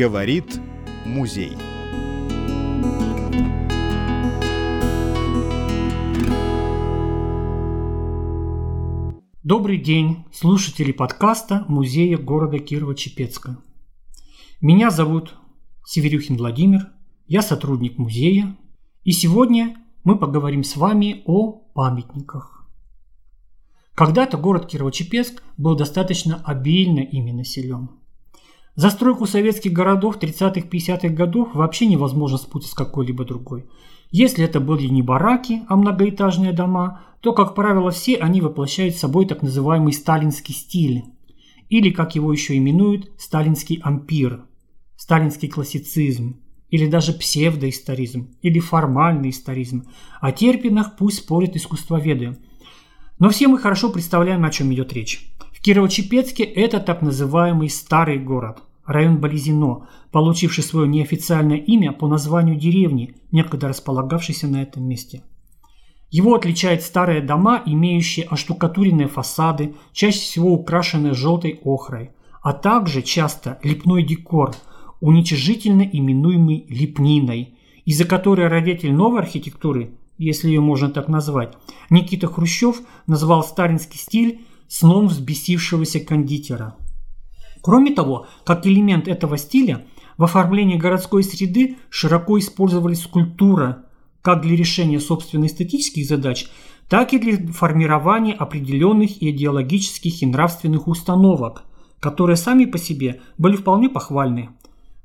Говорит музей. Добрый день, слушатели подкаста Музея города Кирова-Чепецка. Меня зовут Северюхин Владимир, я сотрудник музея, и сегодня мы поговорим с вами о памятниках. Когда-то город Кирово-Чепецк был достаточно обильно ими населен. Застройку советских городов 30-50-х годов вообще невозможно спутать с какой-либо другой. Если это были не бараки, а многоэтажные дома, то, как правило, все они воплощают собой так называемый сталинский стиль, или, как его еще именуют, сталинский ампир, сталинский классицизм, или даже псевдоисторизм, или формальный историзм. О терминах пусть спорят искусствоведы. Но все мы хорошо представляем, о чем идет речь. Кирово-Чепецке это так называемый старый город, район Болезино, получивший свое неофициальное имя по названию деревни, некогда располагавшейся на этом месте. Его отличают старые дома, имеющие оштукатуренные фасады, чаще всего украшенные желтой охрой, а также часто лепной декор – уничижительно именуемый лепниной, из-за которой родитель новой архитектуры, если ее можно так назвать, Никита Хрущев назвал сталинский стиль сном взбесившегося кондитера. Кроме того, как элемент этого стиля, в оформлении городской среды широко использовались скульптура как для решения собственно эстетических задач, так и для формирования определенных идеологических и нравственных установок, которые сами по себе были вполне похвальны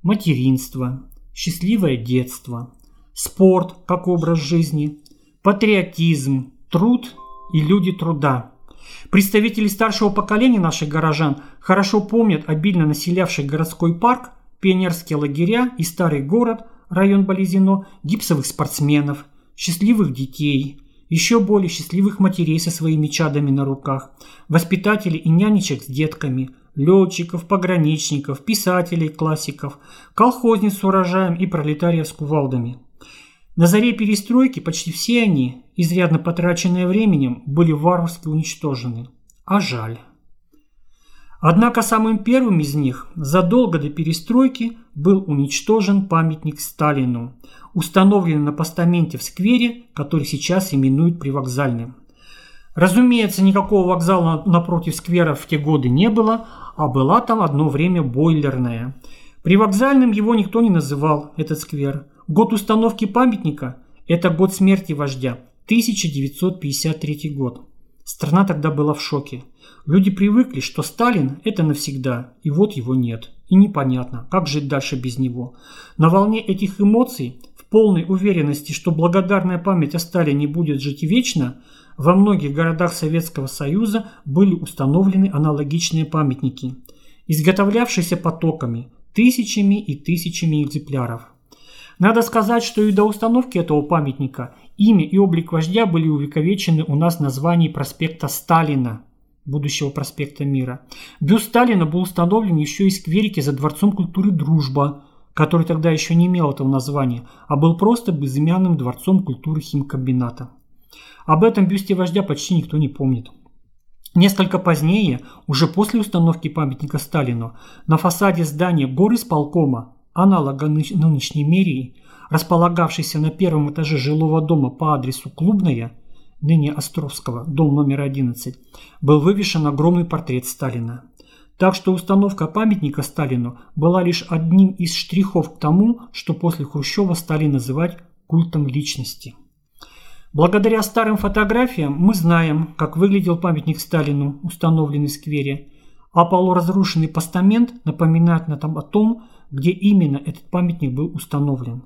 материнство, счастливое детство, спорт как образ жизни, патриотизм, труд и люди труда. Представители старшего поколения наших горожан хорошо помнят обильно населявший городской парк, пионерские лагеря и старый город, район Болезино, гипсовых спортсменов, счастливых детей, еще более счастливых матерей со своими чадами на руках, воспитателей и нянечек с детками – летчиков, пограничников, писателей, классиков, колхозниц с урожаем и пролетариев с кувалдами. На заре перестройки почти все они, изрядно потраченные временем, были варварски уничтожены. А жаль. Однако самым первым из них задолго до перестройки был уничтожен памятник Сталину, установленный на постаменте в сквере, который сейчас именуют привокзальным. Разумеется, никакого вокзала напротив сквера в те годы не было, а была там одно время бойлерная. При вокзальном его никто не называл, этот сквер. Год установки памятника – это год смерти вождя, 1953 год. Страна тогда была в шоке. Люди привыкли, что Сталин – это навсегда, и вот его нет. И непонятно, как жить дальше без него. На волне этих эмоций, в полной уверенности, что благодарная память о Сталине будет жить вечно – во многих городах Советского Союза были установлены аналогичные памятники, изготовлявшиеся потоками, тысячами и тысячами экземпляров. Надо сказать, что и до установки этого памятника имя и облик вождя были увековечены у нас в названии проспекта Сталина, будущего проспекта Мира. Бюст Сталина был установлен еще и в скверике за Дворцом культуры «Дружба», который тогда еще не имел этого названия, а был просто безымянным Дворцом культуры химкомбината. Об этом бюсте вождя почти никто не помнит. Несколько позднее, уже после установки памятника Сталину, на фасаде здания горисполкома, аналога нынешней мерии, располагавшейся на первом этаже жилого дома по адресу Клубная, ныне Островского, дом номер 11, был вывешен огромный портрет Сталина. Так что установка памятника Сталину была лишь одним из штрихов к тому, что после Хрущева стали называть культом личности. Благодаря старым фотографиям мы знаем, как выглядел памятник Сталину, установленный в сквере, а полуразрушенный постамент напоминает нам о том, где именно этот памятник был установлен.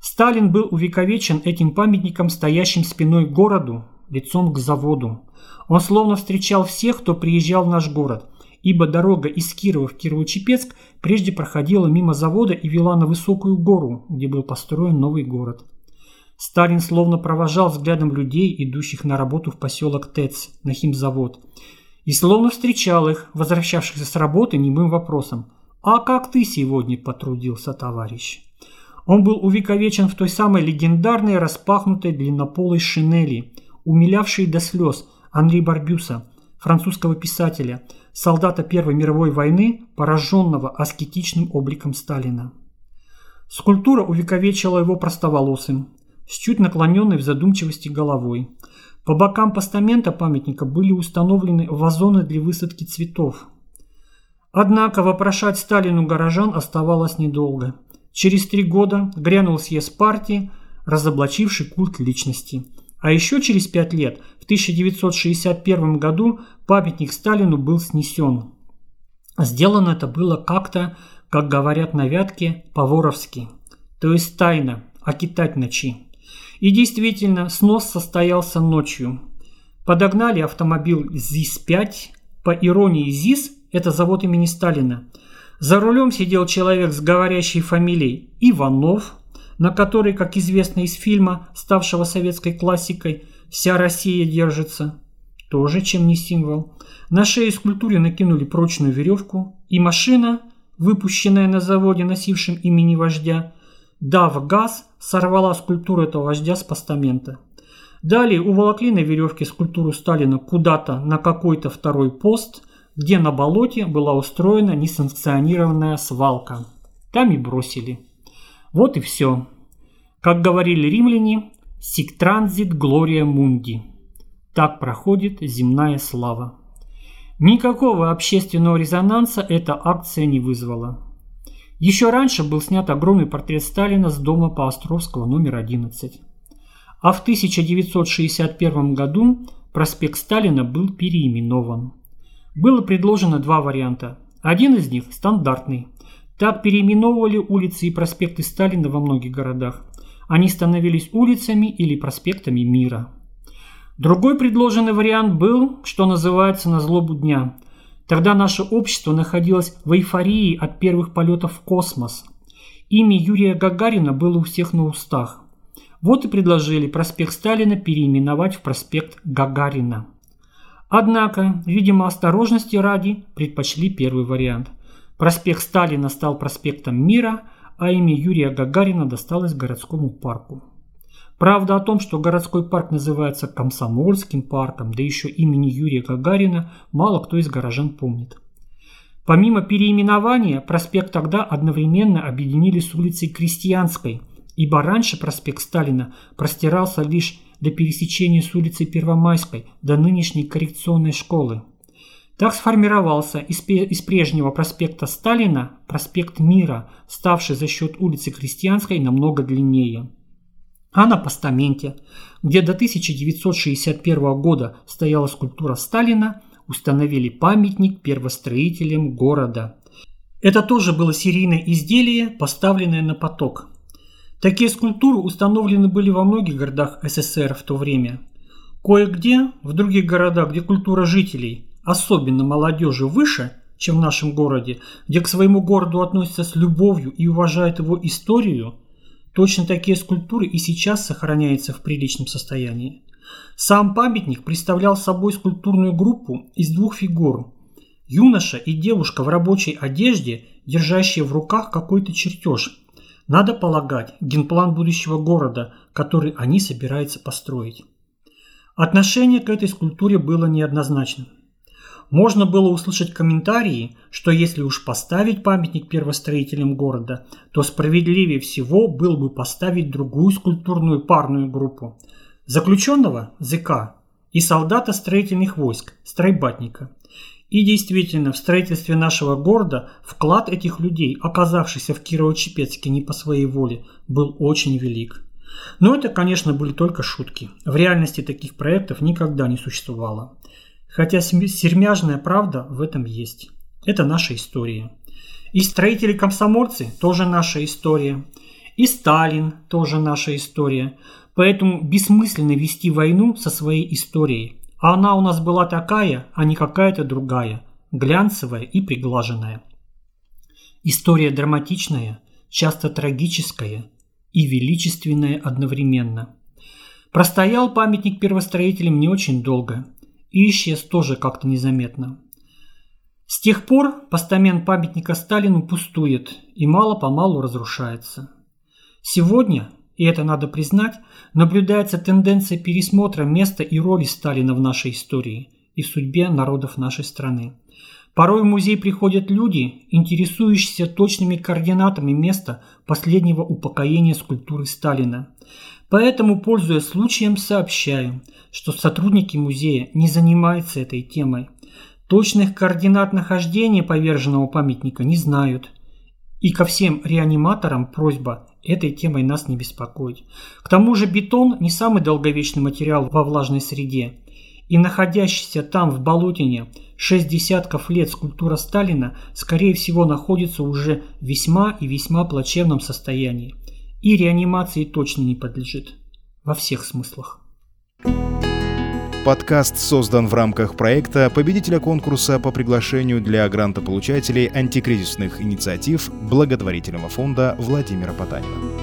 Сталин был увековечен этим памятником, стоящим спиной к городу, лицом к заводу. Он словно встречал всех, кто приезжал в наш город, ибо дорога из Кирова в Кирово-Чепецк прежде проходила мимо завода и вела на высокую гору, где был построен новый город. Сталин словно провожал взглядом людей, идущих на работу в поселок ТЭЦ, на химзавод, и словно встречал их, возвращавшихся с работы, немым вопросом «А как ты сегодня потрудился, товарищ?» Он был увековечен в той самой легендарной распахнутой длиннополой шинели, умилявшей до слез Анри Барбюса, французского писателя, солдата Первой мировой войны, пораженного аскетичным обликом Сталина. Скульптура увековечила его простоволосым, с чуть наклоненной в задумчивости головой. По бокам постамента памятника были установлены вазоны для высадки цветов. Однако вопрошать Сталину горожан оставалось недолго. Через три года грянул съезд партии, разоблачивший культ личности. А еще через пять лет, в 1961 году, памятник Сталину был снесен. Сделано это было как-то, как говорят на Вятке, по-воровски. То есть тайно, а китать ночи. И действительно, снос состоялся ночью. Подогнали автомобиль ЗИС-5. По иронии ЗИС – это завод имени Сталина. За рулем сидел человек с говорящей фамилией Иванов, на которой, как известно из фильма, ставшего советской классикой, «Вся Россия держится». Тоже чем не символ. На шею скульптуре накинули прочную веревку, и машина, выпущенная на заводе, носившем имени вождя, дав газ, сорвала скульптуру этого вождя с постамента. Далее уволокли на веревке скульптуру Сталина куда-то на какой-то второй пост, где на болоте была устроена несанкционированная свалка. Там и бросили. Вот и все. Как говорили римляне, «Сик транзит глория мунди». Так проходит земная слава. Никакого общественного резонанса эта акция не вызвала. Еще раньше был снят огромный портрет Сталина с дома по Островского номер 11. А в 1961 году проспект Сталина был переименован. Было предложено два варианта. Один из них – стандартный. Так переименовывали улицы и проспекты Сталина во многих городах. Они становились улицами или проспектами мира. Другой предложенный вариант был, что называется, на злобу дня. Тогда наше общество находилось в эйфории от первых полетов в космос. Имя Юрия Гагарина было у всех на устах. Вот и предложили проспект Сталина переименовать в проспект Гагарина. Однако, видимо, осторожности ради предпочли первый вариант. Проспект Сталина стал проспектом Мира, а имя Юрия Гагарина досталось городскому парку. Правда о том, что городской парк называется Комсомольским парком, да еще имени Юрия Гагарина, мало кто из горожан помнит. Помимо переименования, проспект тогда одновременно объединили с улицей Крестьянской, ибо раньше проспект Сталина простирался лишь до пересечения с улицей Первомайской до нынешней коррекционной школы. Так сформировался из, из прежнего проспекта Сталина проспект Мира, ставший за счет улицы Крестьянской намного длиннее – а на постаменте, где до 1961 года стояла скульптура Сталина, установили памятник первостроителям города. Это тоже было серийное изделие, поставленное на поток. Такие скульптуры установлены были во многих городах СССР в то время. Кое-где, в других городах, где культура жителей, особенно молодежи, выше, чем в нашем городе, где к своему городу относятся с любовью и уважают его историю – Точно такие скульптуры и сейчас сохраняются в приличном состоянии. Сам памятник представлял собой скульптурную группу из двух фигур. Юноша и девушка в рабочей одежде, держащие в руках какой-то чертеж. Надо полагать, генплан будущего города, который они собираются построить. Отношение к этой скульптуре было неоднозначным. Можно было услышать комментарии, что если уж поставить памятник первостроителям города, то справедливее всего было бы поставить другую скульптурную парную группу – заключенного – ЗК и солдата строительных войск – стройбатника. И действительно, в строительстве нашего города вклад этих людей, оказавшихся в Кирово-Чепецке не по своей воле, был очень велик. Но это, конечно, были только шутки. В реальности таких проектов никогда не существовало. Хотя сермяжная правда в этом есть. Это наша история. И строители-комсомольцы тоже наша история. И Сталин тоже наша история. Поэтому бессмысленно вести войну со своей историей. А она у нас была такая, а не какая-то другая. Глянцевая и приглаженная. История драматичная, часто трагическая и величественная одновременно. Простоял памятник первостроителям не очень долго – и исчез тоже как-то незаметно. С тех пор постамент памятника Сталину пустует и мало-помалу разрушается. Сегодня, и это надо признать, наблюдается тенденция пересмотра места и роли Сталина в нашей истории. и судьбе народов нашей страны. Порой в музей приходят люди, интересующиеся точными координатами места последнего упокоения скульптуры Сталина. Поэтому, пользуясь случаем, сообщаю, что сотрудники музея не занимаются этой темой. Точных координат нахождения поверженного памятника не знают. И ко всем реаниматорам просьба этой темой нас не беспокоить. К тому же бетон не самый долговечный материал во влажной среде. И находящийся там в болотине шесть десятков лет скульптура Сталина, скорее всего, находится уже в весьма и весьма плачевном состоянии. И реанимации точно не подлежит. Во всех смыслах. Подкаст создан в рамках проекта победителя конкурса по приглашению для грантополучателей антикризисных инициатив благотворительного фонда Владимира Потанина.